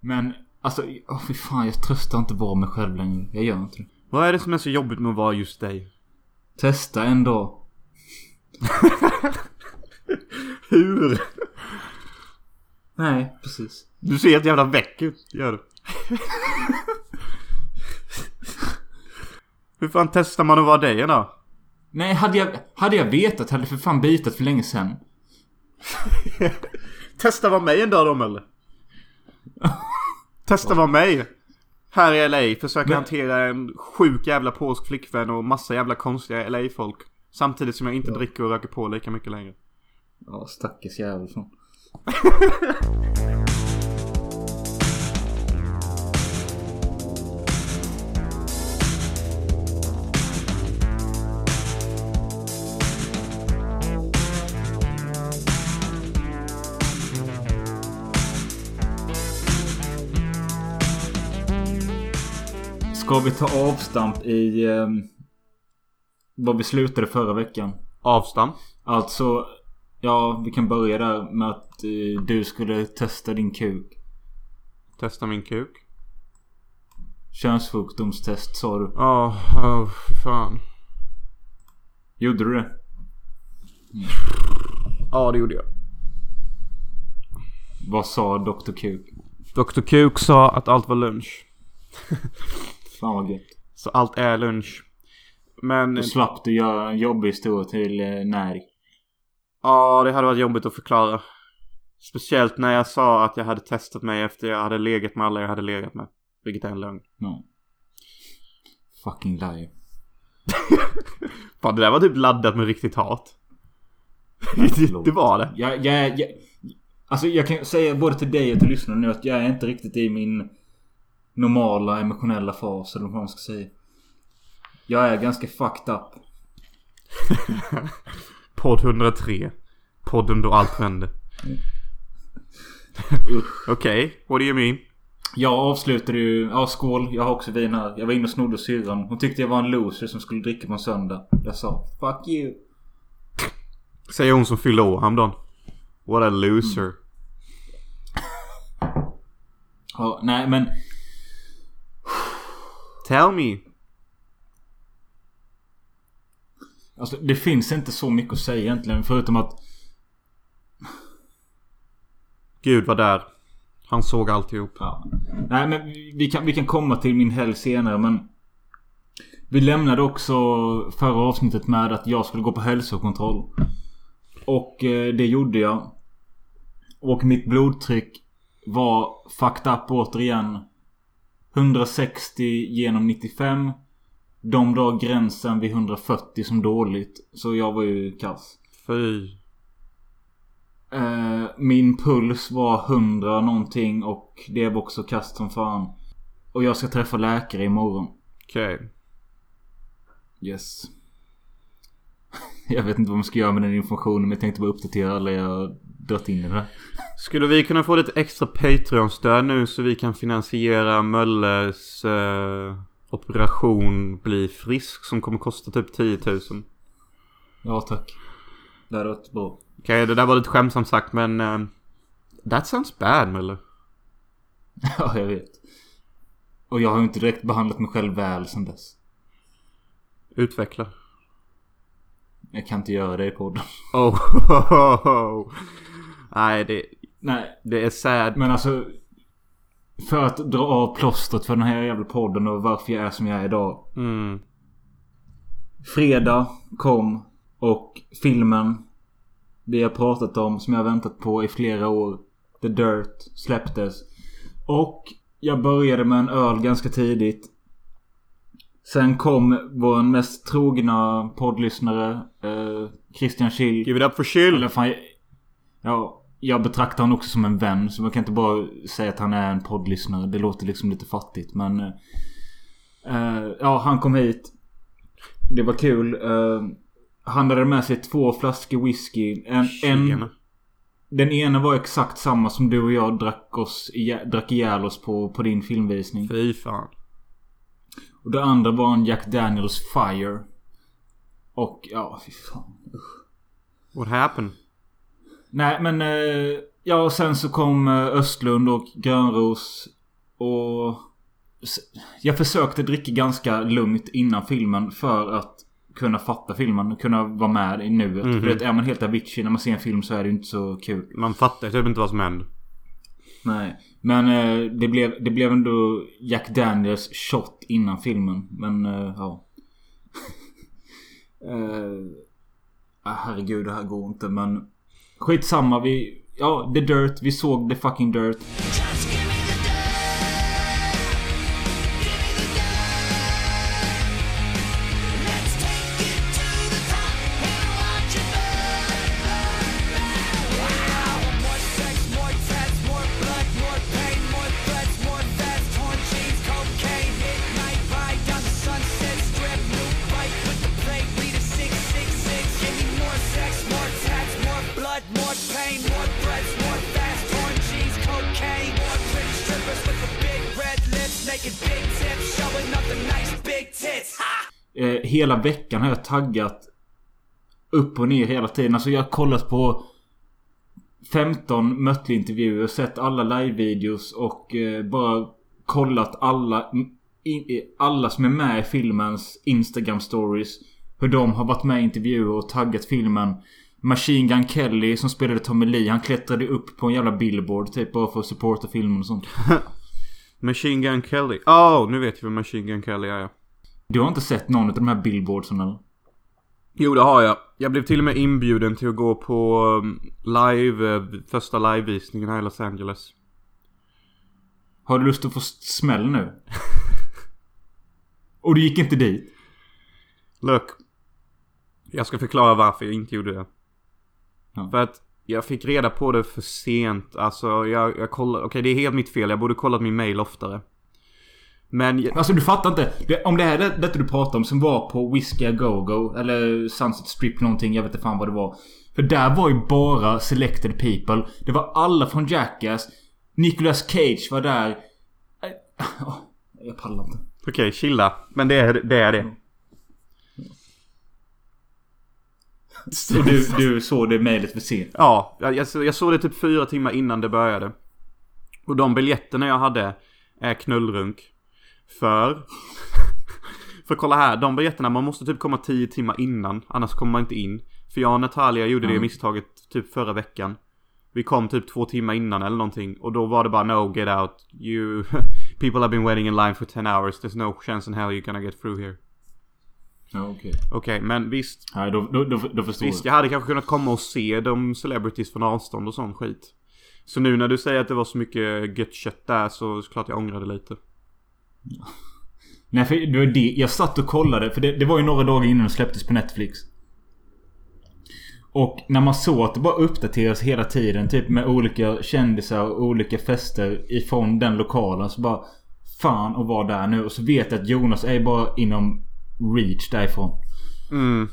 Men alltså, oh, fy fan jag tröstar inte vara mig själv längre. Jag gör inte det. Vad är det som är så jobbigt med att vara just dig? Testa en dag. Hur? Nej, precis. Du ser helt jävla väck ut, gör du. Hur fan testar man att vara dig då? Nej, hade jag, hade jag vetat hade jag för fan bitat för länge sedan. Testa vara mig en dag då eller? Testa vara mig. Här i LA, försöka Men- hantera en sjuk jävla polsk flickvän och massa jävla konstiga LA-folk. Samtidigt som jag inte dricker och röker på lika mycket längre. Ja, stackars jävel fan. Ska vi ta avstamp i um, vad vi slutade förra veckan? Avstamp. Alltså, ja, vi kan börja där med att eh, du skulle testa din kuk. Testa min kuk. Könssjukdomstest sa du. Ja, oh, fy fan. Gjorde du det? Ja, det gjorde jag. Vad sa Dr. Kuk? Dr. Kuk sa att allt var lunch. Fan vad gött. Så allt är lunch. Men Då slapp du göra en jobbig historia till eh, ja, det hade varit jobbigt att förklara. Speciellt när jag sa att jag hade testat mig efter jag hade legat med alla jag hade legat med. Vilket är en lögn. No. Fucking liar. Fan, det där var typ laddat med riktigt hat. det, det var det. Jag, jag, jag, alltså jag kan säga både till dig och till lyssnarna nu att jag är inte riktigt i min normala emotionella fas eller vad man ska säga. Jag är ganska fucked up. Podd 103. Podden då allt vände. Okej, what do you mean? Jag avslutade ju... Ja, skål. Jag har också vin här. Jag var inne och snodde syrran. Hon tyckte jag var en loser som skulle dricka på en söndag. Jag sa Fuck you. Säger hon som fyllde år häromdagen. What a loser. Ja, nej men... Tell me. Alltså det finns inte så mycket att säga egentligen. Förutom att... Gud var där. Han såg alltihop. Ja. Nej men vi- kan, vi kan komma till min helg senare men... Vi lämnade också förra avsnittet med att jag skulle gå på hälsokontroll. Och eh, det gjorde jag. Och mitt blodtryck var fucked up återigen. 160 genom 95. De drar gränsen vid 140 som dåligt. Så jag var ju kass. Fy. Eh, min puls var 100 någonting och det var också kast som fan. Och jag ska träffa läkare imorgon. Okej. Yes. Jag vet inte vad man ska göra med den informationen men jag tänkte bara uppdatera alla jag dragit in i det. Skulle vi kunna få lite extra Patreon-stöd nu så vi kan finansiera Mölles eh, operation Bli frisk som kommer kosta typ 10 000? Okej, Ja tack. Det hade varit bra. det där var lite skämtsamt sagt men... eh, that sounds bad Mölle. Ja jag vet. Och jag har ju inte direkt behandlat mig själv väl sen dess. Utveckla. Jag kan inte göra det i podden. Oh, Nej, det, Nej det är sad. men alltså. För att dra av plåstret för den här jävla podden och varför jag är som jag är idag. Mm. Fredag kom och filmen vi har pratat om som jag har väntat på i flera år. The Dirt släpptes. Och jag började med en öl ganska tidigt. Sen kom vår mest trogna poddlyssnare eh, Christian Schill. Give it up for chill. Eller fan, ja, jag betraktar honom också som en vän. Så man kan inte bara säga att han är en poddlyssnare. Det låter liksom lite fattigt. Men... eh, eh, ja, han kom hit. Det var kul. Uh, han hade med sig två flaskor whisky. En, en, den ena var exakt samma som du och jag drack, oss, drack ihjäl oss på, på din filmvisning. Fy fan. Och det andra var en Jack Daniels Fire. Och ja, fy fan. What happened? Nej men eh, Ja, och sen så kom eh, Östlund och Grönros. Och... Jag försökte dricka ganska lugnt innan filmen för att kunna fatta filmen. Kunna vara med i nuet. Mhm. För att är man helt Avicii när man ser en film så är det ju inte så kul. Man fattar typ inte vad som händer. Nej. Men eh, det, blev, det blev ändå Jack Daniels shot innan filmen. Men eh, ja. eh, ah, herregud, det här går inte men... Skitsamma, vi... Ja, The Dirt. Vi såg The fucking Dirt. Hela veckan har jag taggat upp och ner hela tiden. Alltså jag har kollat på 15 Mötley-intervjuer, sett alla live-videos och eh, bara kollat alla, i, alla som är med i filmens Instagram-stories. Hur de har varit med i intervjuer och taggat filmen. Machine Gun Kelly som spelade Tommy Lee. Han klättrade upp på en jävla billboard typ bara för att supporta filmen och sånt. Machine Gun Kelly. Oh, nu vet jag vad Machine Gun Kelly är. Du har inte sett någon av de här billboardsen eller? Jo, det har jag. Jag blev till och med inbjuden till att gå på um, live, eh, första livevisningen här i Los Angeles. Har du lust att få smäll nu? Och du gick inte dit? Look. Jag ska förklara varför jag inte gjorde det. Ja. För att jag fick reda på det för sent. Alltså jag, jag kollade, okej det är helt mitt fel. Jag borde kollat min mail oftare. Men Alltså du fattar inte. Det, om det är det, detta du pratar om som var på Whiskey A Go-Go eller Sunset Strip någonting. Jag vet inte fan vad det var. För där var ju bara selected people. Det var alla från Jackass. Nicolas Cage var där. Eh, Jag pallar inte. okej, chilla. Men det är det. Är det. Och du, du såg det mejlet för sent. Ja, jag, så- jag såg det typ fyra timmar innan det började. Och de biljetterna jag hade är knullrunk. För... för kolla här, de biljetterna man måste typ komma tio timmar innan. Annars kommer man inte in. För jag och Natalia gjorde det Mm. misstaget typ förra veckan. Vi kom typ två timmar innan eller någonting. Och då var det bara no, get out. You... People have been waiting in line for 10 hours. There's no chance in hell you're gonna get through here. Ja, okej. Okej, men visst. Nej, då, då, då, då förstår Visst, jag. jag hade kanske kunnat komma och se de celebrities från avstånd och sån skit. Så nu när du säger att det var så mycket gött kött där så är det klart jag ångrade lite. Nej, för det var det. Jag satt och kollade. För det, det var ju några dagar innan det släpptes på Netflix. Och när man såg att det bara uppdateras hela tiden. Typ med olika kändisar och olika fester ifrån den lokalen. Så bara... Fan och vara där nu. Och så vet jag att Jonas är bara inom reach därifrån. Mm.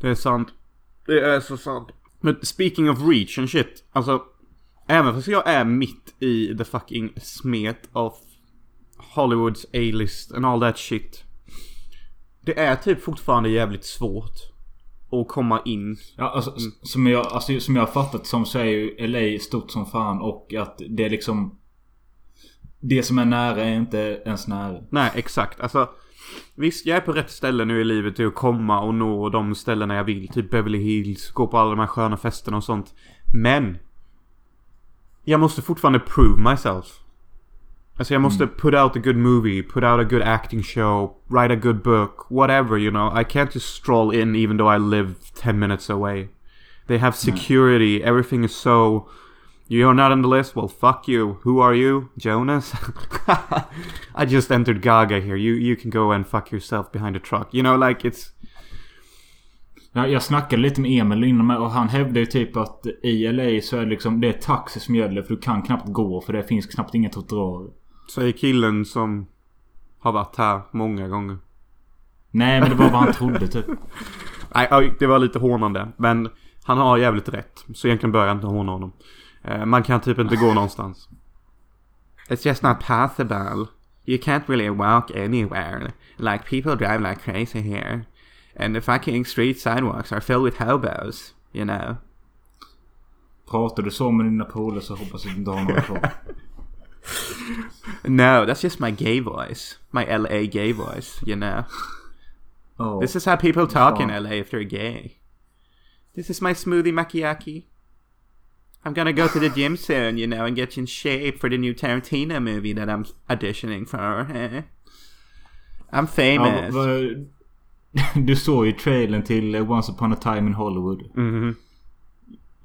Det är sant. Det är så sant. Men speaking of reach and shit. Alltså. Även fast jag är mitt i the fucking smet av... Hollywoods A-list and all that shit. Det är typ fortfarande jävligt svårt. Att komma in. Ja, alltså, s- som, jag, alltså, som jag har fattat som så är ju LA stort som fan. Och att det är liksom... Det som är nära är inte ens nära. Nej, exakt. Alltså. Visst, jag är på rätt ställe nu i livet till att komma och nå de ställena jag vill. Typ Beverly Hills, gå på alla de här sköna festerna och sånt. Men. Jag måste fortfarande prove myself. Alltså jag måste put out a good movie, put out a good acting show, write a good book, whatever, you know. I can't just stroll in even though I live 10 minutes away. They have security, everything is so... You're not on the list? Well, fuck you. Who are you? Jonas? I just entered Gaga here. You you can go and fuck yourself behind a truck. You know, like it's... Jag, jag snackade lite med Emil innan och han hävdade ju typ att i LA så är det liksom det är taxi som gäller för du kan knappt gå för det finns knappt inga trottoarer. Säger killen som har varit här många gånger. Nej men det var vad han trodde typ. Nej, det var lite hånande. Men han har jävligt rätt. Så egentligen bör jag inte håna honom. Eh, man kan typ inte gå någonstans. It's just not possible. You can't really walk anywhere. Like people drive like crazy here. And the fucking street sidewalks are filled with hobos. You know. Pratar du så med dina polare så hoppas jag att du inte har några kvar. No, that's just my gay voice. My LA gay voice, you know. Ja. This is how people talk in LA if they're gay. This is my smoothie macchiato. I'm gonna go to the gym soon, you know, and get in shape for the new Tarantino movie that I'm auditioning for. eh? I'm famous. vad- du såg ju trailern till Once upon a time in Hollywood. Mhm.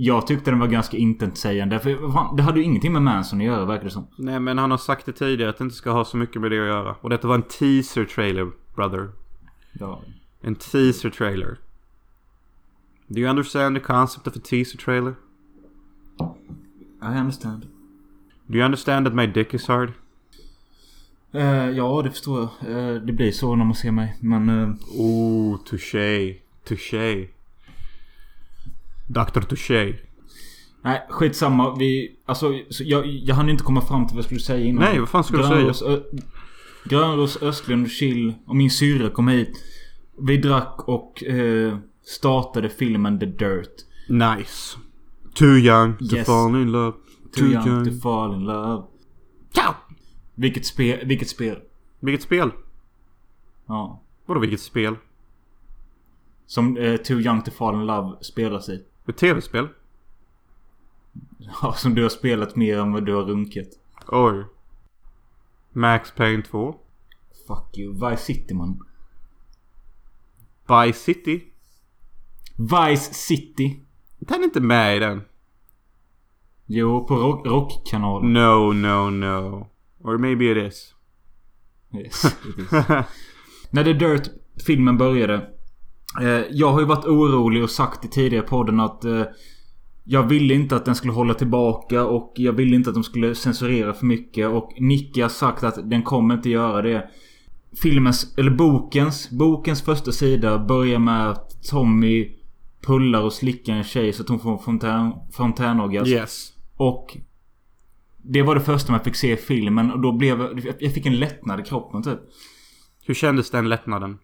Jag tyckte den var ganska intetsägande. För fan, det hade ju ingenting med Manson att göra verkar det som. Nej, men han har sagt det tidigare att det inte ska ha så mycket med det att göra. Och detta var en teaser trailer, brother. Ja. En teaser trailer. Do you understand the concept of a teaser trailer? I understand. Do you understand that my dick is hard? Eh, ja, det förstår jag. Eh, det blir så när man ser mig. Men... eh, Oh, touché. Touché. Dr. Touché. nej, skitsamma. Vi... Alltså, så jag, jag hann inte komma fram till vad jag skulle säga innan. Nej, vad fan skulle du säga? Grönros, Ö, Grönros, Östlund och Chill och min syrra kom hit. Vi drack och eh, startade filmen The Dirt. Nice. Too young to Yes. fall in love. Too young to fall in love. Ciao! Vilket spel. Vilket spel. Vilket spel? Ja. Vadå vilket spel? Som eh, Too young to fall in love spelas i. Ett tv-spel? Ja, som du har spelat mer än vad du har runkat. Oj. Max Payne 2. Fuck you. Vice City man. Vice City. Vice City. Den är inte med i den. Jo, på rock, rockkanalen. No, no, no. Or maybe it is. Yes, it is. När The Dirt-filmen började. Eh, jag har ju varit orolig och sagt i tidigare podden att eh, jag ville inte att den skulle hålla tillbaka och jag ville inte att de skulle censurera för mycket. Och Nicky har sagt att den kommer inte göra det. Filmens, eller bokens, bokens första sida börjar med att Tommy pullar och slickar en tjej så att hon får fontän, fontänorgasm. Yes. Och det var det första man fick se i filmen och då blev jag... Jag fick en lättnad i kroppen typ. Hur kändes den lättnaden?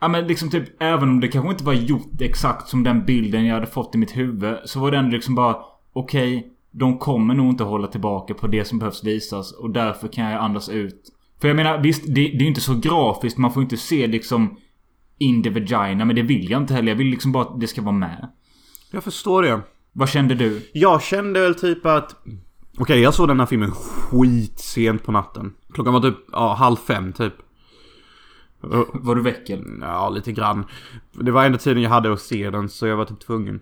Ja men liksom typ även om det kanske inte var gjort exakt som den bilden jag hade fått i mitt huvud. Så var den liksom bara okej. de kommer nog inte hålla tillbaka på det som behövs visas. Och därför kan jag andas ut. För jag menar visst, det, det är ju inte så grafiskt. Man får inte se liksom in the vagina. Men det vill jag inte heller. Jag vill liksom bara att det ska vara med. Jag förstår det. Vad kände du? Jag kände väl typ att... Okej, jag såg den här filmen skitsent på natten. Klockan var typ, ja, halv fem typ. Var du väck eller? Ja, lite grann. Det var enda tiden jag hade att se den, så jag var typ tvungen.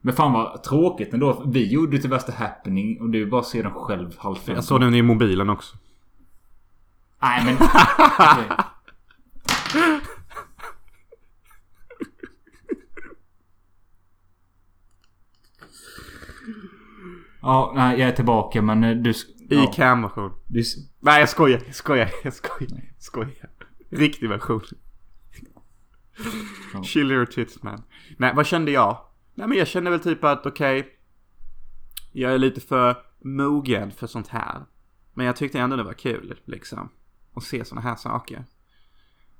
Men fan vad tråkigt ändå. Vi gjorde till värsta happening och du bara ser den själv halv fem. Jag såg den i mobilen också. Nej men... Ja, nej jag är tillbaka men du... I ja, cam-version. du Nej, jag skojar. Jag skojar. Jag skojar. Jag skojar. Riktig version. Ja. Chill your tits man. Nej, vad kände jag? Nej, men jag kände väl typ att okej. jag är lite för mogen för sånt här. Men jag tyckte ändå det var kul liksom. Att se såna här saker.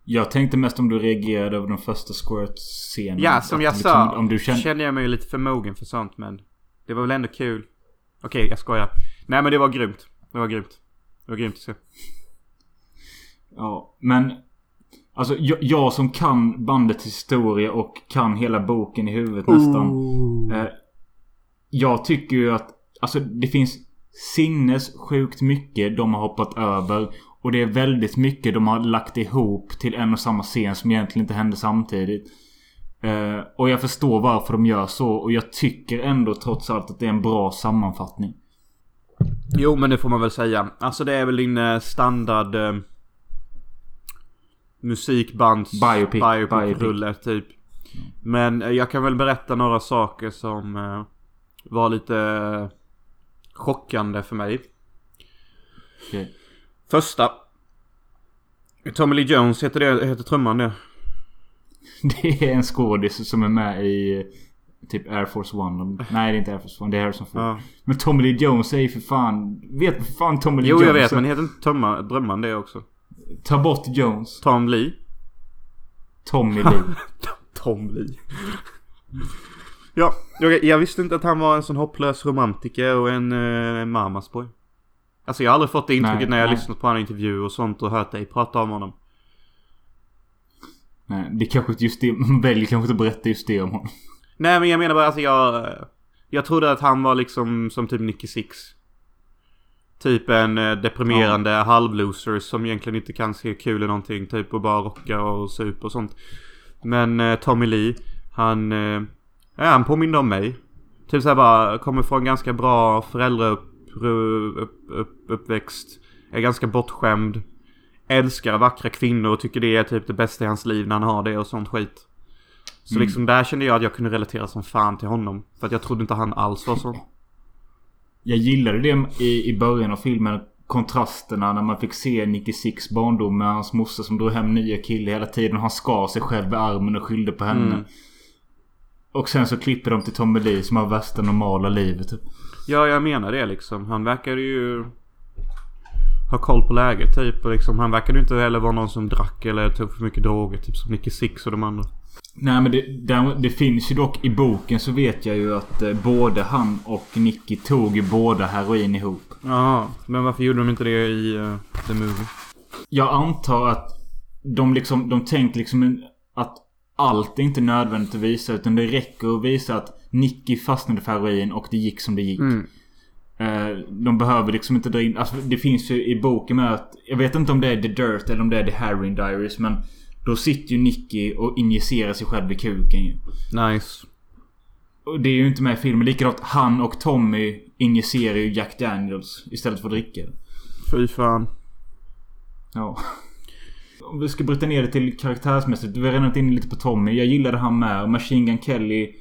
Jag tänkte mest om du reagerade över den första squirt-scenen. Ja, som jag liksom, sa. Om du kände... Kände jag mig lite för mogen för sånt men. Det var väl ändå kul. Okej, jag skojar. Nej men det var grymt. Det var grymt. Det var grymt att se. Ja, men... Alltså jag, jag som kan bandets historia och kan hela boken i huvudet nästan. Eh, jag tycker ju att alltså det finns sinnessjukt mycket de har hoppat över. Och det är väldigt mycket de har lagt ihop till en och samma scen som egentligen inte hände samtidigt. Eh, och jag förstår varför de gör så. Och jag tycker ändå trots allt att det är en bra sammanfattning. Jo men det får man väl säga. Alltså det är väl din eh, standard eh, musikbands Biopic, biopic, biopic. rulle typ. Men eh, jag kan väl berätta några saker som eh, var lite eh, chockande för mig. Okej. Första. Tommy Lee Jones heter det, heter trumman det? Det är en skådis som är med i Typ Air Force One. Nej det är inte Air Force One. Det är Harrison Ford. Ja. Men Tommy Lee Jones är ju för fan... Vet för fan Tommy Lee Jo Jones jag vet men heter inte Tomma, Drömman det också? Ta bort Jones. Tom Lee? Tommy Lee. Tom Lee. ja, Jag, jag visste inte att han var en sån hopplös romantiker och en uh, mamas boy. Alltså jag har aldrig fått det intrycket Nej, när jag nej. lyssnat på andra intervjuer och sånt och hört dig prata om honom. Nej, det kanske inte just det. Man väljer kanske inte att berätta just det om honom. Nej men jag menar bara alltså jag... Jag trodde att han var liksom som typ Nicky Six. Typ en eh, deprimerande halvloser som egentligen inte kan se kul i någonting. Typ och bara rocka och supa och sånt. Men eh, Tommy Lee, han... Eh, ja, han påminner om mig. Typ såhär bara, kommer från ganska bra föräldraupp... Upp. Är ganska bortskämd. Älskar vackra kvinnor och tycker det är typ det bästa i hans liv när han har det och sånt skit. Så liksom där kände jag att jag kunde relatera som fan till honom. För att jag trodde inte han alls var så. Jag gillade det i, i början av filmen. Kontrasterna när man fick se Nicky Six barndom med hans morsa som drog hem nya killar hela tiden. Han skar sig själv i armen och skyllde på henne. Mm. Och sen så klipper de till Tommy Lee som har värsta normala livet. Typ. Ja, jag menar det liksom. Han verkade ju ha koll på läget typ. Och liksom, han verkade ju inte heller vara någon som drack eller tog för mycket droger. Typ som Nicky Six och de andra. Nej men det, det finns ju dock i boken så vet jag ju att eh, både han och Nicky tog ju båda heroin ihop. Jaha, men varför gjorde de inte det i uh, The Movie? Jag antar att de liksom, de tänkte liksom att allt är inte nödvändigt att visa utan det räcker att visa att Nicky fastnade för heroin och det gick som det gick. Mm. Eh, De behöver liksom inte dra in... Alltså det finns ju i boken med att... Jag vet inte om det är The Dirt eller om det är The Heroin Diaries men... Då sitter ju Nicky och injicerar sig själv i kuken ju. Nice. Och det är ju inte med i filmen. Likadant han och Tommy injicerar ju Jack Daniels istället för att dricka. Fy fan. Ja. Om vi ska bryta ner det till karaktärsmässigt. Vi har redan varit inne lite på Tommy. Jag gillade han med. Och Machine Gun Kelly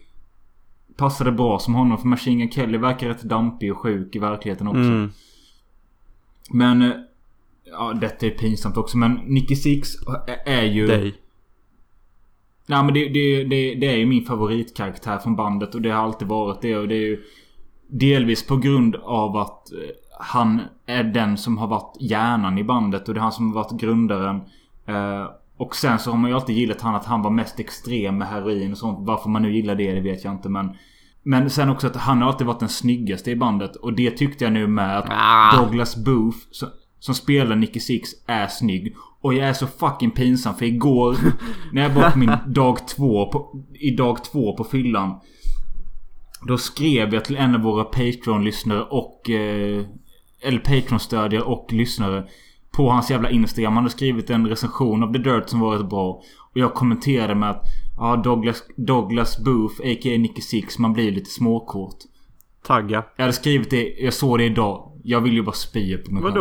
passade bra som honom. För Machine Gun Kelly verkar rätt dampig och sjuk i verkligheten också. Mm. Men... Ja, detta är pinsamt också. Men Nicky Six är ju... Dig. Nej men det, det, det, det är ju min favoritkaraktär från bandet och det har alltid varit det och det är ju Delvis på grund av att eh, han är den som har varit hjärnan i bandet och det är han som har varit grundaren. Eh, och sen så har man ju alltid gillat han att han var mest extrem med heroin och sånt. Varför man nu gillar det, det vet jag inte men... Men sen också att han har alltid varit den snyggaste i bandet och det tyckte jag nu med att Ah. Douglas Booth som, som spelar Nicky Six är snygg. Och jag är så fucking pinsam för igår när jag var på min dag två på, I dag två på fyllan. Då skrev jag till en av våra Patreon-lyssnare och... Eh, eller Patreon-stödjare och lyssnare. På hans jävla Instagram. Han hade skrivit en recension av The Dirt som var rätt bra. Och jag kommenterade med att... Ja, Douglas, Douglas Booth, a.k.a. Nicky Six. Man blir lite småkåt. Tagga. Jag hade skrivit det. Jag såg det idag. Jag vill ju bara spy på mig själv.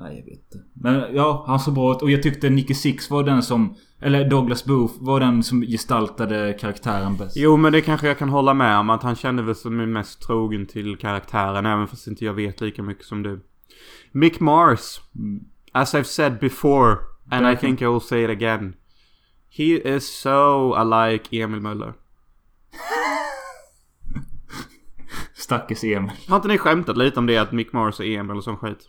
Nej, jag vet inte. Men ja, han såg bra ut. Och jag tyckte Nicky Six var den som... Eller Douglas Booth var den som gestaltade karaktären bäst. Jo men det kanske jag kan hålla med om att han kände väl som är mest trogen till karaktären även fast inte jag vet lika mycket som du. Mick Mars. As I've said before and I think I will say it again. He is so alike Emil Möller. Stackars Emil. Har inte ni skämtat lite om det att Mick Mars är Emil och sån skit?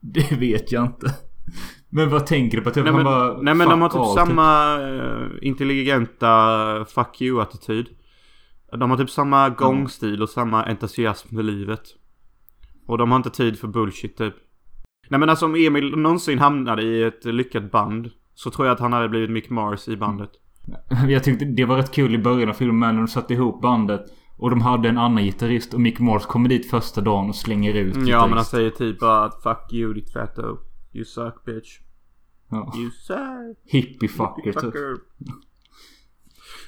Det vet jag inte. Men vad tänker du på? Typ Nej men, bara, nej, men de har typ all, samma eh, intelligenta fuck you-attityd. De har typ samma gångstil och samma entusiasm för livet. Och de har inte tid för bullshit typ. Nej men alltså om Emil någonsin hamnade i ett lyckat band. Så tror jag att han hade blivit Mick Mars i bandet. Jag tyckte det var rätt kul i början av filmen när de satte ihop bandet. Och de hade en annan gitarrist och Mick Mars kommer dit första dagen och slänger ut Ja men han säger typ bara att fuck you ditt fetto. You suck bitch. Ja. You suck. Hippie-fucker typ. Fucker.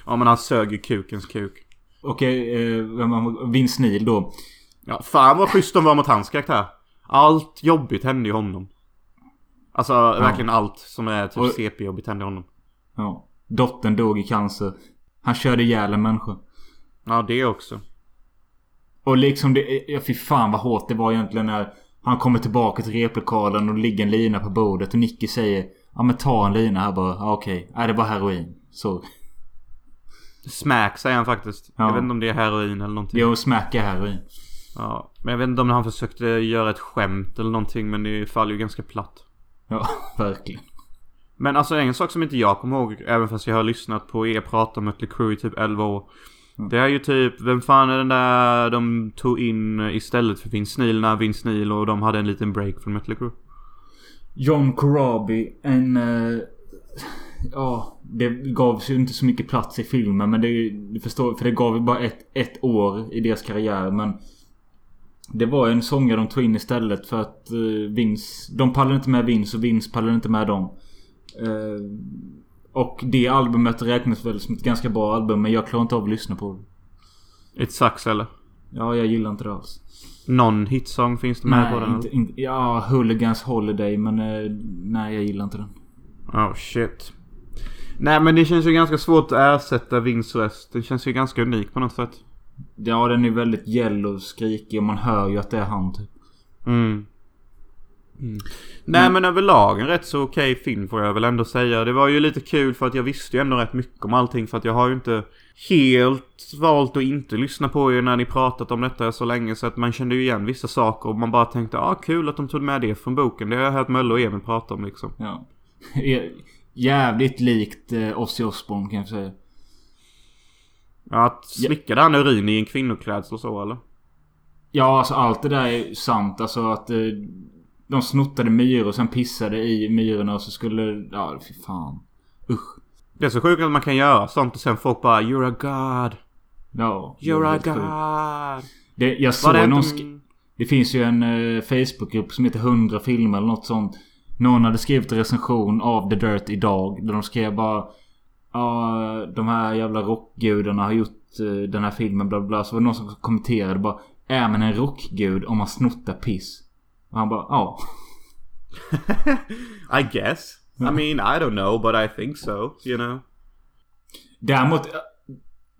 Ja men han sög ju kukens kuk. Okej, eh, vem var- Vince Neil då. Ja, fan vad schysst de var mot hans karaktär. Allt jobbigt hände i honom. Alltså verkligen allt som är typ CP-jobbigt hände honom. Ja. Dottern dog i cancer. Han körde ihjäl en människa. Ja, det också. Och liksom det... Ja, fy fan vad hårt det var egentligen när han kommer tillbaka till replokalen och ligger en lina på bordet och Nicky säger Ja men ta en lina här bara. Ja, okej. Nej det var heroin. Så. Smack säger han faktiskt. Ja. Jag vet inte om det är heroin eller någonting. Jo, smack är heroin. Ja. Men jag vet inte om han försökte göra ett skämt eller någonting. Men det faller ju ganska platt. Ja, verkligen. Men alltså en sak som inte jag kommer ihåg. Även fast jag har lyssnat på er prata om Mötley Crüe i typ 11 år. Mm. Det är ju typ, vem fan är den där de tog in istället för Vince Neil när Vince Neil och de hade en liten break från Mötley Crüe? John Corabi, en... Uh, ja, det gavs ju inte så mycket plats i filmen men det, du förstår, för det gav ju bara ett, ett år i deras karriär men... Det var en sångare de tog in istället för att uh, Vince... De pallade inte med Vince och Vince pallade inte med dem. Uh, och det albumet räknas väl som ett ganska bra album men jag klarar inte av att lyssna på det. It sucks eller? Ja, jag gillar inte det alls. Någon hitsång finns det med på den? Nej, inte, inte, ja, Hooligans Holiday men eh, nej jag gillar inte den. Oh shit. Nej men det känns ju ganska svårt att ersätta Vince röst. Den känns ju ganska unik på något sätt. Ja, den är väldigt gäll och skrikig och man hör ju att det är han typ. Mm. Nej men överlag en rätt så okej film får jag väl ändå säga. Det var ju lite kul för att jag visste ju ändå rätt mycket om allting. För att jag har ju inte helt valt att inte lyssna på er när ni pratat om detta så länge. Så att man kände ju igen vissa saker och man bara tänkte ah kul att de tog med det från boken. Det har jag hört Mölle och Emil prata om liksom. Ja. Jävligt likt eh, Ozzy Osbourne kan jag säga. Att slickade han urin i en kvinnoklädsel så eller? Ja, alltså allt det där är sant. Alltså att eh, de snottade myror och sen pissade i myrorna och så skulle... Ja, fy fan. Usch. Det är så sjukt att man kan göra sånt och sen folk bara You're a God. Ja. You're a. God. Det, jag såg det någon... inte... Det finns ju en eh, Facebookgrupp som heter 100 filmer eller något sånt. Någon hade skrivit en recension av The Dirt idag. Där de skrev bara... Ja, de här jävla rockgudarna har gjort eh, den här filmen bla bla, bla. Så var det någon som kommenterade bara... Är man en rockgud om man snottar piss? Och han bara ja. I guess. I mean I don't know but I think so. You know. Däremot... eh,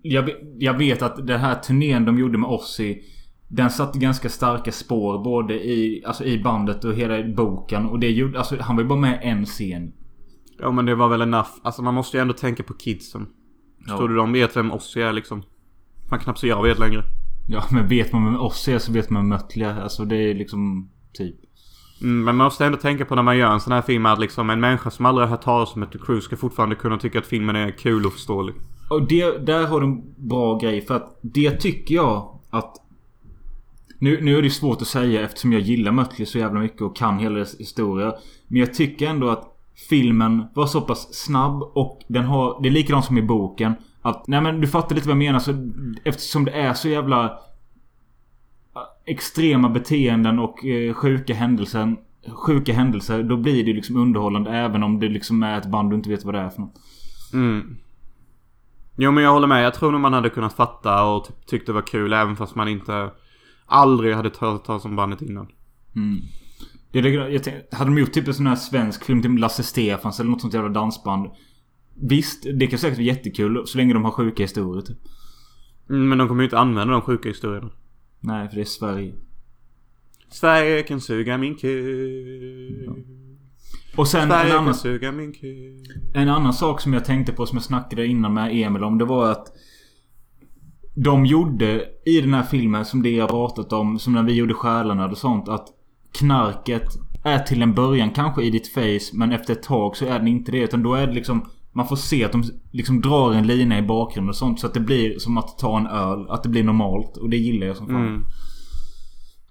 Jag, jag vet att den här turnén de gjorde med Ozzy. Den satte ganska starka spår både i, alltså i bandet och hela boken. Och det gjorde... Alltså han var ju bara med en scen. Ja men det var väl enough. Alltså man måste ju ändå tänka på kidsen. Ja. Tror du de vet vem Ozzy är liksom? Man knappt så jag vet längre. Ja men vet man vem Ozzy är så vet man Mötley är. Alltså det är liksom... Typ. Mm, men man måste ändå tänka på när man gör en sån här film att liksom en människa som aldrig har hört talas om Mötley Crüe ska fortfarande kunna tycka att filmen är kul och förståelig. Och det, där har de bra grej för att det tycker jag att... Nu, nu är det svårt att säga eftersom jag gillar Mötley så jävla mycket och kan hela dess historia. Men jag tycker ändå att filmen var så pass snabb och den har... Det är likadant som i boken. Att, nej men du fattar lite vad jag menar så eftersom det är så jävla... Extrema beteenden och eh, sjuka händelser. Sjuka händelser. Då blir det liksom underhållande även om det liksom är ett band du inte vet vad det är för något. Mm. Jo men jag håller med. Jag tror nog man hade kunnat fatta och tyckt det var kul även fast man inte aldrig hade hört talas om bandet innan. Mm. Det är, det- jag tänkte, hade de gjort typ en sån här svensk film, typ Lasse Stefans eller något sånt jävla dansband. Visst, det kan säkert vara jättekul så länge de har sjuka historier typ. Mm, men de kommer ju inte använda de sjuka historierna. Nej, för det är Sverige. Sverige kan suga min kuk. Och sen en Sverige annan, kan suga min kuk. en annan sak som jag tänkte på som jag snackade innan med Emil om. Det var att de gjorde i den här filmen som det jag pratat om. Som när vi gjorde Själarna och sånt. Att knarket är till en början kanske i ditt face. Men efter ett tag så är den inte det. Utan då är det liksom... Man får se att de liksom drar en lina i bakgrunden och sånt. Så att det blir som att ta en öl. Att det blir normalt. Och det gillar jag som fan. Mm.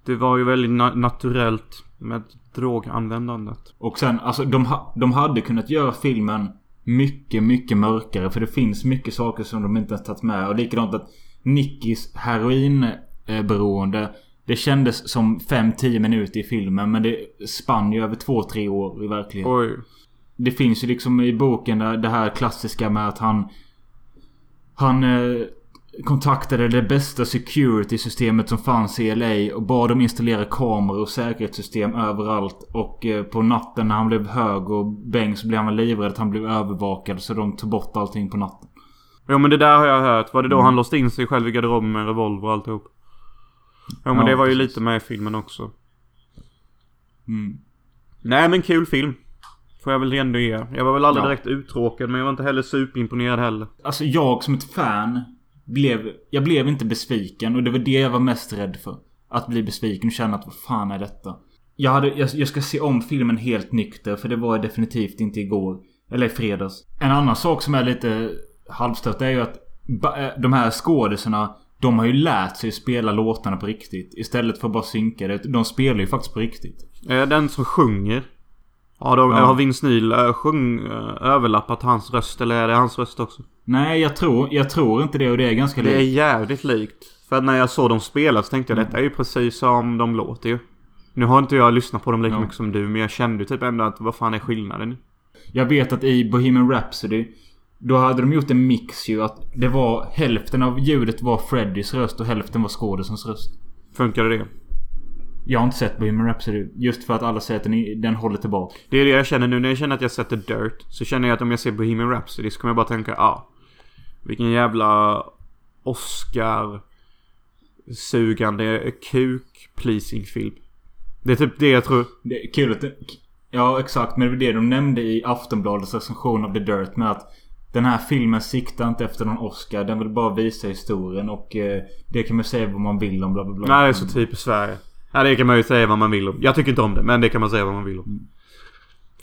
Det var ju väldigt na- naturellt med droganvändandet. Och sen, alltså de, ha, de hade kunnat göra filmen mycket, mycket mörkare. För det finns mycket saker som de inte har tagit med. Och likadant att Nickis heroinberoende. Det kändes som 5-10 minuter i filmen. Men det spann ju över 2-3 år i verkligheten. Oj. Det finns ju liksom i boken där, det här klassiska med att han... Han eh, kontaktade det bästa security-systemet som fanns i LA och bad dem installera kameror och säkerhetssystem överallt. Och eh, på natten när han blev hög och bäng så blev han livrädd att han blev övervakad. Så de tog bort allting på natten. Jo men det där har jag hört. Var det då Mm. han låste in sig själv i garderoben med en revolver och alltihop? Jo men Ja, det var ju precis. lite med i filmen också. Mm. Nej men kul film. Får jag väl ändå ge. Jag var väl aldrig Ja. direkt uttråkad men jag var inte heller superimponerad heller. Alltså jag som ett fan blev... Jag blev inte besviken och det var det jag var mest rädd för. Att bli besviken och känna att vad fan är detta? Jag, hade, jag, jag ska se om filmen helt nykter för det var jag definitivt inte igår. Eller i fredags. En annan sak som är lite halvstött är ju att eh, de här skådisarna de har ju lärt sig spela låtarna på riktigt. Istället för att bara synka det. De spelar ju faktiskt på riktigt. Är den som sjunger? Ja, då, Ja. har Vince Neil äh, sjung, äh, överlappat hans röst eller är det hans röst också? Nej, jag tror, jag tror inte det och det är ganska Det är likt. jävligt likt. För när jag såg dem spela så tänkte jag Mm. detta är ju precis som de låter ju. Nu har inte jag lyssnat på dem lika Ja. mycket som du men jag kände typ ändå att vad fan är skillnaden? Jag vet att i Bohemian Rhapsody Då hade de gjort en mix ju att det var hälften av ljudet var Freddys röst och hälften var skådisens röst. Funkar det? Jag har inte sett Bohemian Rhapsody just för att alla säger att den, den håller tillbaka. Det är det jag känner nu när jag känner att jag sätter Dirt. Så känner jag att om jag ser Bohemian Rhapsody så kommer jag bara tänka ja. Ah, vilken jävla Oscar sugande kuk-pleasing film. Det är typ det jag tror. Det är kul att det, Ja exakt men det var det de nämnde i Aftonbladets recension av The Dirt med att den här filmen siktar inte efter någon Oscar. Den vill bara visa historien och eh, det kan man säga vad man vill om bla bla bla. Nej det är så typiskt Sverige. Ja det kan man ju säga vad man vill om. Jag tycker inte om det men det kan man säga vad man vill om.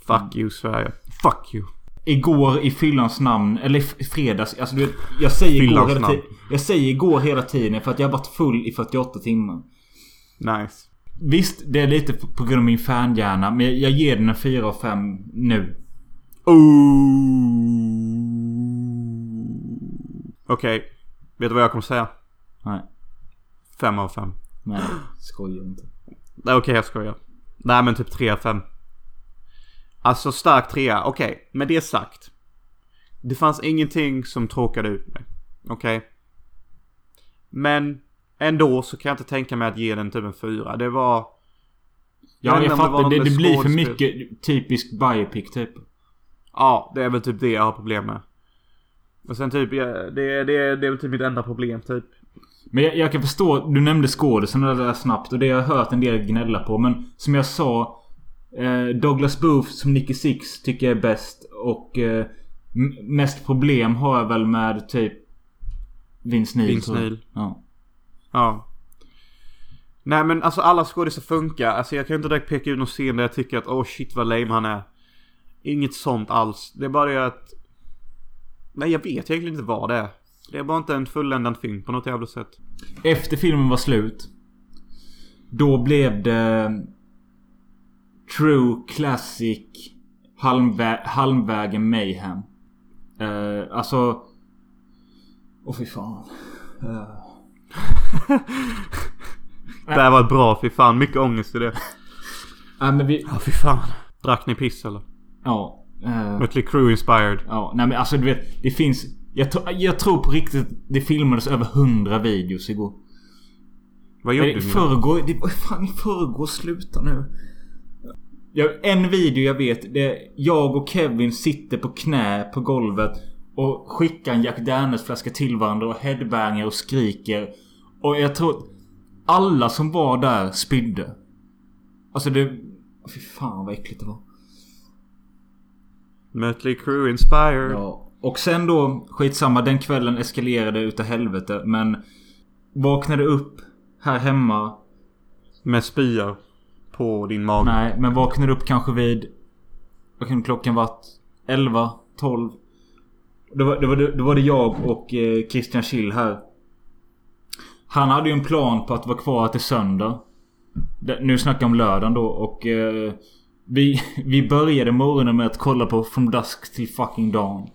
Fuck you Sverige. Fuck you. Igår i fyllans namn, eller i fredags. Alltså du vet, jag säger igår hela namn. tiden. Jag säger igår hela tiden för att jag har varit full i 48 timmar. Nice. Visst, det är lite på grund av min fanhjärna. Men jag ger den en 4 av 5 nu. Ooh. Okej. Vet du vad jag kommer säga? Nej. Fem av fem. Nej, skojar inte. Okej jag skojar. Nej men typ 3 av 5. Alltså stark trea, okej. Med det sagt. Det fanns ingenting som tråkade ut mig. Okej. Men ändå så kan jag inte tänka mig att ge den typ en fyra. Det var... Ja, jag det var fattar. Det, med det blir för mycket typisk biopic typ. Ja, det är väl typ det jag har problem med. Och sen typ, ja, det, det, det är väl typ mitt enda problem typ. Men jag, jag kan förstå, du nämnde skådisen där snabbt och det har jag hört en del gnälla på. Men som jag sa. Eh, Douglas Booth som Nicky Six tycker jag är bäst. Och eh, mest problem har jag väl med typ Vince Neil. Vince. Neil. Ja. Ja. Nej men alltså alla skådisar funkar. Alltså jag kan inte direkt peka ut någon scen där jag tycker att oh shit vad lame han är. Inget sånt alls. Det är bara det att... Nej jag vet egentligen inte vad det är. Det är bara inte en fulländad film på något jävla sätt. Efter filmen var slut. Då blev det... True Classic halvvä Halvvägen Mayhem. Eh, alltså... Åh fy fan. Eh, Det här var bra, fy fan. Mycket ångest i det. Nej men vi... Ja fy fan. Drack ni piss eller? Ja. eh, Mötley Crüe inspired. ja. Nej men alltså du vet. Det finns... Jag, tro- jag tror på riktigt det filmades över 100 videos igår. Vad gjorde Nej, I förrgår... Det var fan i förrgår. Sluta nu. Ja, en video jag vet. Det är jag och Kevin sitter på knä på golvet. Och skickar en Jack Daniels flaska till varandra och headbangar och skriker. Och jag tror... Alla som var där spydde. Alltså det... Fy fan vad äckligt det var. Mötley Crüe inspired. Ja. Och sen då, skitsamma, den kvällen eskalerade utav helvete. Men vaknade upp här hemma. Med spya. På din mage. Nej, men vaknade upp kanske vid... Vad kan klockan varit? 11? 12? Då var, då var, det, då var det jag och eh, Christian Schill här. Han hade ju en plan på att vara kvar till söndag. Nu snackar jag om lördagen då och... Eh, vi, vi började morgonen med att kolla på From Dusk till fucking Dawn.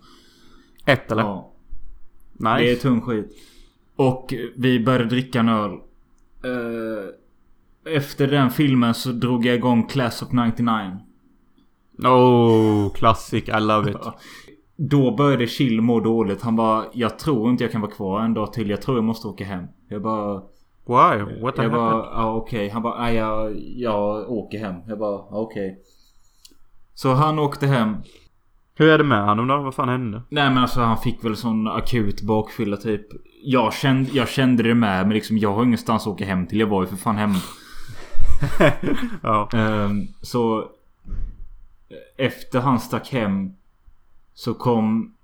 Ett eller? Ja. Nice. Det är tung skit. Och vi började dricka en öl. Eh, efter den filmen så drog jag igång Class of 99. Oh, classic. I love it. Då började Chill må dåligt. Han bara Jag tror inte jag kan vara kvar en dag till. Jag tror jag måste åka hem. Jag bara... Why? What jag happened? bara, ja okej. Han bara, nej jag, jag åker hem. Jag bara, ja, okej. Så han åkte hem. Hur är det med honom då? Vad fan hände? Nej men alltså han fick väl sån akut bakfylla typ. Jag kände, jag kände det med men liksom jag har ingenstans att åka hem till. Jag var ju för fan hemma. ja. Ehm, så efter han stack hem så kom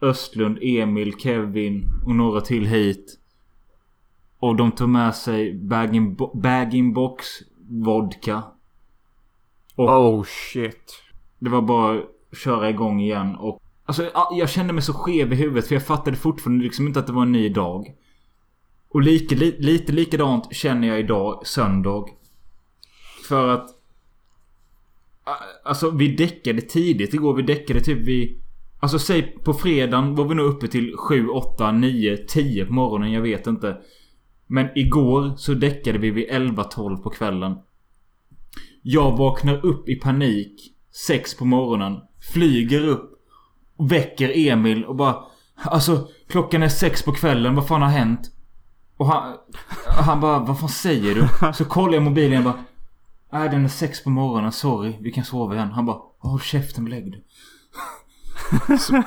Östlund, Emil, Kevin och några till hit. Och de tog med sig bag-in bag box vodka. Och Oh shit. det var bara köra igång igen och Alltså jag kände mig så skev i huvudet för jag fattade fortfarande liksom inte att det var en ny dag. Och lika, li, lite likadant känner jag idag, söndag. För att... Alltså vi däckade tidigt igår. Vi däckade typ vid... Alltså säg på fredagen var vi nog uppe till 7, 8, 9, 10 på morgonen. Jag vet inte. Men igår så däckade vi vid 11, 12 på kvällen. Jag vaknar upp i panik 6 på morgonen. Flyger upp. Och väcker Emil och bara... Alltså klockan är 6 på kvällen. Vad fan har hänt? Och han... Han bara vad fan säger du? Så kollar jag mobilen och bara... Nej den är 6 på morgonen. Sorry. Vi kan sova igen. Han bara... Håll käften lägg dig.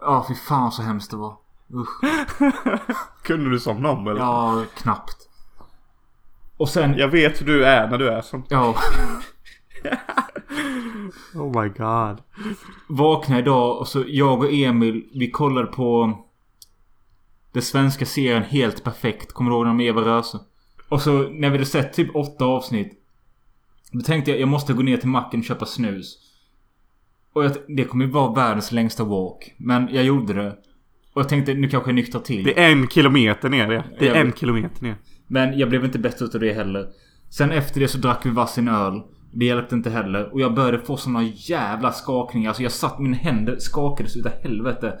Ja fy fan så hemskt det var. Usch. Kunde du somna om eller? Ja knappt. Och sen... Jag vet hur du är när du är som... Ja. Oh my god. Vaknade idag och så jag och Emil vi kollade på Den svenska serien Helt Perfekt. Kommer du ihåg den med Eva Röse? Och så när vi hade sett typ åtta avsnitt. Då tänkte jag jag måste gå ner till macken och köpa snus. Och jag, det kommer ju vara världens längsta walk. Men jag gjorde det. Och jag tänkte nu kanske jag nyktrar till. Det är en kilometer ner det. Det är Jag en vet. kilometer ner. Men jag blev inte bättre utav det heller. Sen efter det så drack vi varsin öl. Det hjälpte inte heller. Och jag började få såna jävla skakningar. Alltså jag satt, mina händer skakades utav helvete.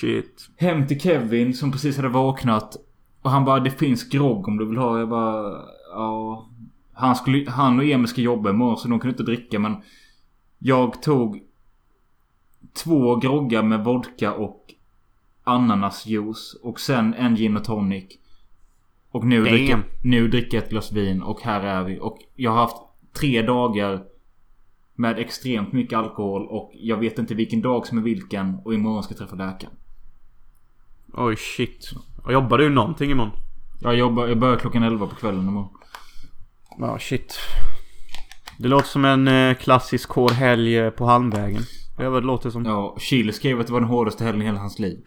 Shit. Hem till Kevin som precis hade vaknat. Och han bara det finns grogg om du vill ha. Jag bara ja. Han, skulle, han och Emil ska jobba imorgon så de kunde inte dricka men. Jag tog två groggar med vodka och ananasjuice. Och sen en gin och tonic. Och nu dricker, nu dricker jag ett glas vin och här är vi. Och jag har haft tre dagar med extremt mycket alkohol och jag vet inte vilken dag som är vilken. Och imorgon ska jag träffa läkaren. Oj shit. Och jobbar du någonting imorgon? Jag jobbar, jag börjar klockan 11 på kvällen imorgon. Ja shit. Det låter som en eh, klassisk hård helg eh, på Halmvägen. Det är vad det låter som. Ja, Chile skrev att det var den hårdaste helgen i hela hans liv.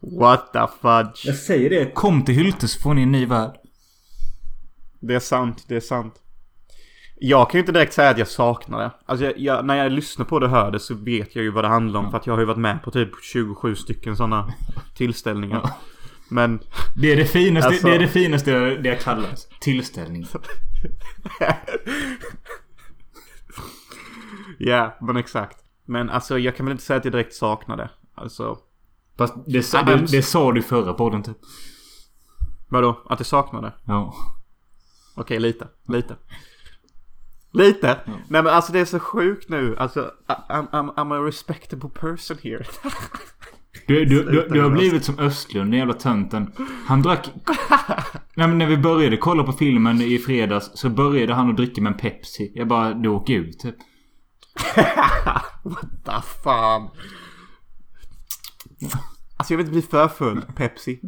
What the fudge. Jag säger det. Kom till Hylte så får ni en ny värld. Det är sant, det är sant. Jag kan ju inte direkt säga att jag saknar det. Alltså jag, jag, när jag lyssnar på det och hör det så vet jag ju vad det handlar om. För att jag har ju varit med på typ 27 stycken sådana tillställningar. Men Det är det finaste, Alltså- det är det finaste det kallas. Tillställning. Ja, men exakt. Men alltså jag kan väl inte säga att jag direkt saknar det. Alltså, Fast det, sa- Ja, det, men- det sa du förra podden typ. vadå? Att det? Ja. Okej, lite. Lite. Lite? Nej men alltså det är så sjukt nu. Alltså, I'm, I'm, I'm a respectable person here. Du, du, du, du har blivit som Östlund, den jävla tönten. Han drack... Nej men när vi började kolla på filmen i fredags så började han att dricka med en Pepsi. Jag bara, du åker ut typ. What the fan? Alltså jag vill inte bli för full. Pepsi.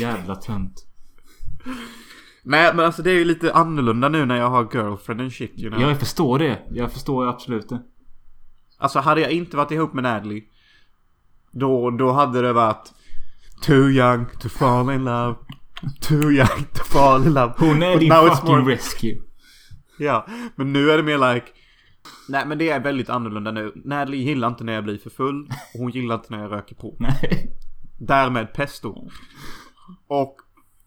Jävla tönt. Nej men alltså det är ju lite annorlunda nu när jag har girlfriend and shit you know. Jag förstår det. Jag förstår absolut det. Alltså hade jag inte varit ihop med Natalie. Då, då hade det varit Too young to fall in love. Too young to fall in love. Hon är But din fucking more- rescue. Ja, men nu är det mer like Nej men det är väldigt annorlunda nu. Natalie gillar inte när jag blir för full. Och hon gillar inte när jag röker på. Nej. Därmed pesto. Och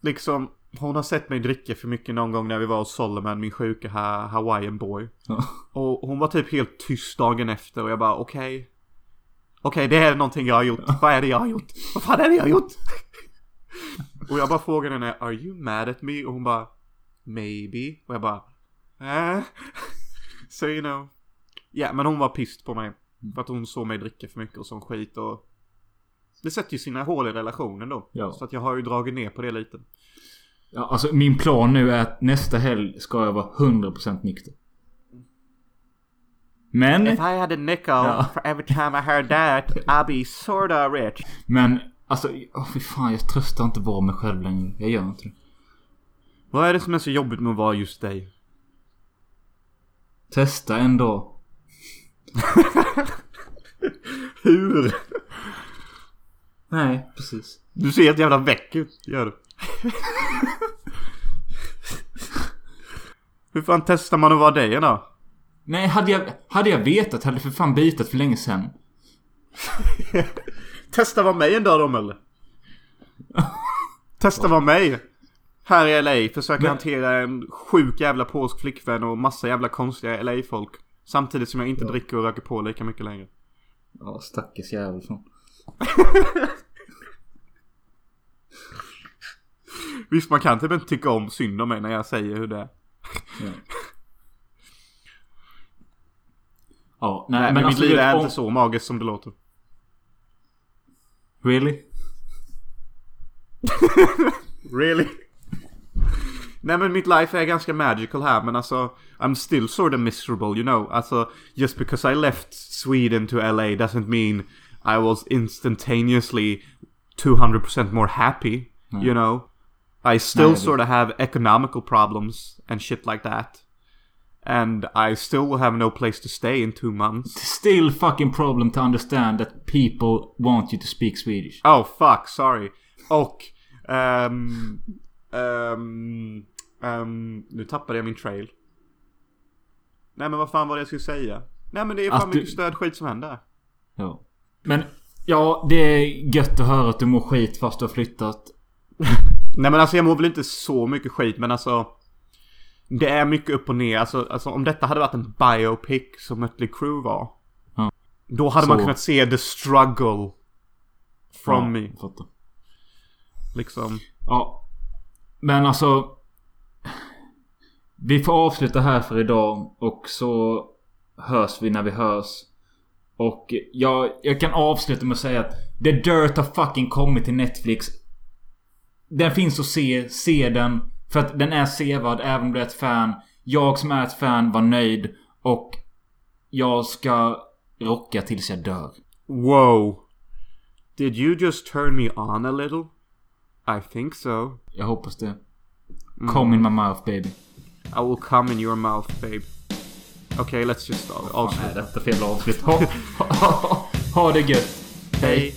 liksom hon har sett mig dricka för mycket någon gång när vi var hos Solomon, min sjuka ha hawaiian boy. Ja. Och hon var typ helt tyst dagen efter och jag bara okej. Okej, det är någonting jag har gjort. Vad är det jag har gjort? Vad fan är det jag har gjort? och jag bara frågade henne, are you mad at me? Och hon bara, maybe. Och jag bara, eh. so you know. Ja, men hon var pissed på mig. För att hon såg mig dricka för mycket och sån skit och... Det sätter ju sina hål i relationen då. Ja. Så att jag har ju dragit ner på det lite. Ja, alltså min plan nu är att nästa helg ska jag vara 100% nykter. Men... If I had a nickel Ja. for every time I heard that, I'd be sorta rich. Men alltså, oh, fy fan jag tröstar inte vara mig själv längre. Jag gör inte det. Vad är det som är så jobbigt med att vara just dig? Testa en dag. Hur? Nej, precis. Du ser helt jävla väck ut, gör du. Hur fan testar man att vara dig då? Nej, hade jag, hade jag vetat hade jag för fan bitat för länge sedan. Testa vara mig en dag då eller? Testa vara mig. Här i LA. Försöka Men- hantera en sjuk jävla polsk flickvän och massa jävla konstiga LA-folk. Samtidigt som jag inte dricker och röker på lika mycket längre. Ja, stackars jävel. fan. Visst, man kan typ inte tycka om synd om mig när jag säger hur det är. Ja. Ja, nej, Nej, men, men mitt alltså, liv du vet, är om- inte så magiskt som det låter. Really? Really? Nej men mitt life är ganska magical här men alltså I'm still sort of miserable you know. Alltså just because I left Sweden to LA doesn't mean I was instantaneously 200% more happy. You know. I still jag sort of have economical problems and shit like that. And I still will have no place to stay in two months. Still fucking problem to understand that people want you to speak Swedish. Oh fuck, sorry. Och... ehm, ehm, ehm, nu tappade jag min trail. Nej men vad fan var det jag skulle säga? Nej men det är fan Att du- mycket stöd skit som händer. Ja. Men, ja, det är gött att höra att du mår skit fast du har flyttat. Nej men alltså jag mår väl inte så mycket skit men alltså... Det är mycket upp och ner. Alltså, alltså om detta hade varit en biopic som Mötley Crüe var. Ja. Då hade man Så. kunnat se the struggle. From ja, me. fattar. Liksom. Ja. Men alltså. Vi får avsluta här för idag och så hörs vi när vi hörs. Och jag, jag kan avsluta med att säga att The Dirt har fucking kommit till Netflix. Den finns att se. Se den. För att den är sevärd även om du är ett fan. Jag som är ett fan var nöjd. Och jag ska rocka tills jag dör. Wow. Did you just turn me on a little? I think so. Jag hoppas det. Come in my mouth baby. I will come in your mouth, babe. Okay, let's just Vad är avsluta. detta för jävla avslut? Ha, ha, ha, ha det gött. Hej.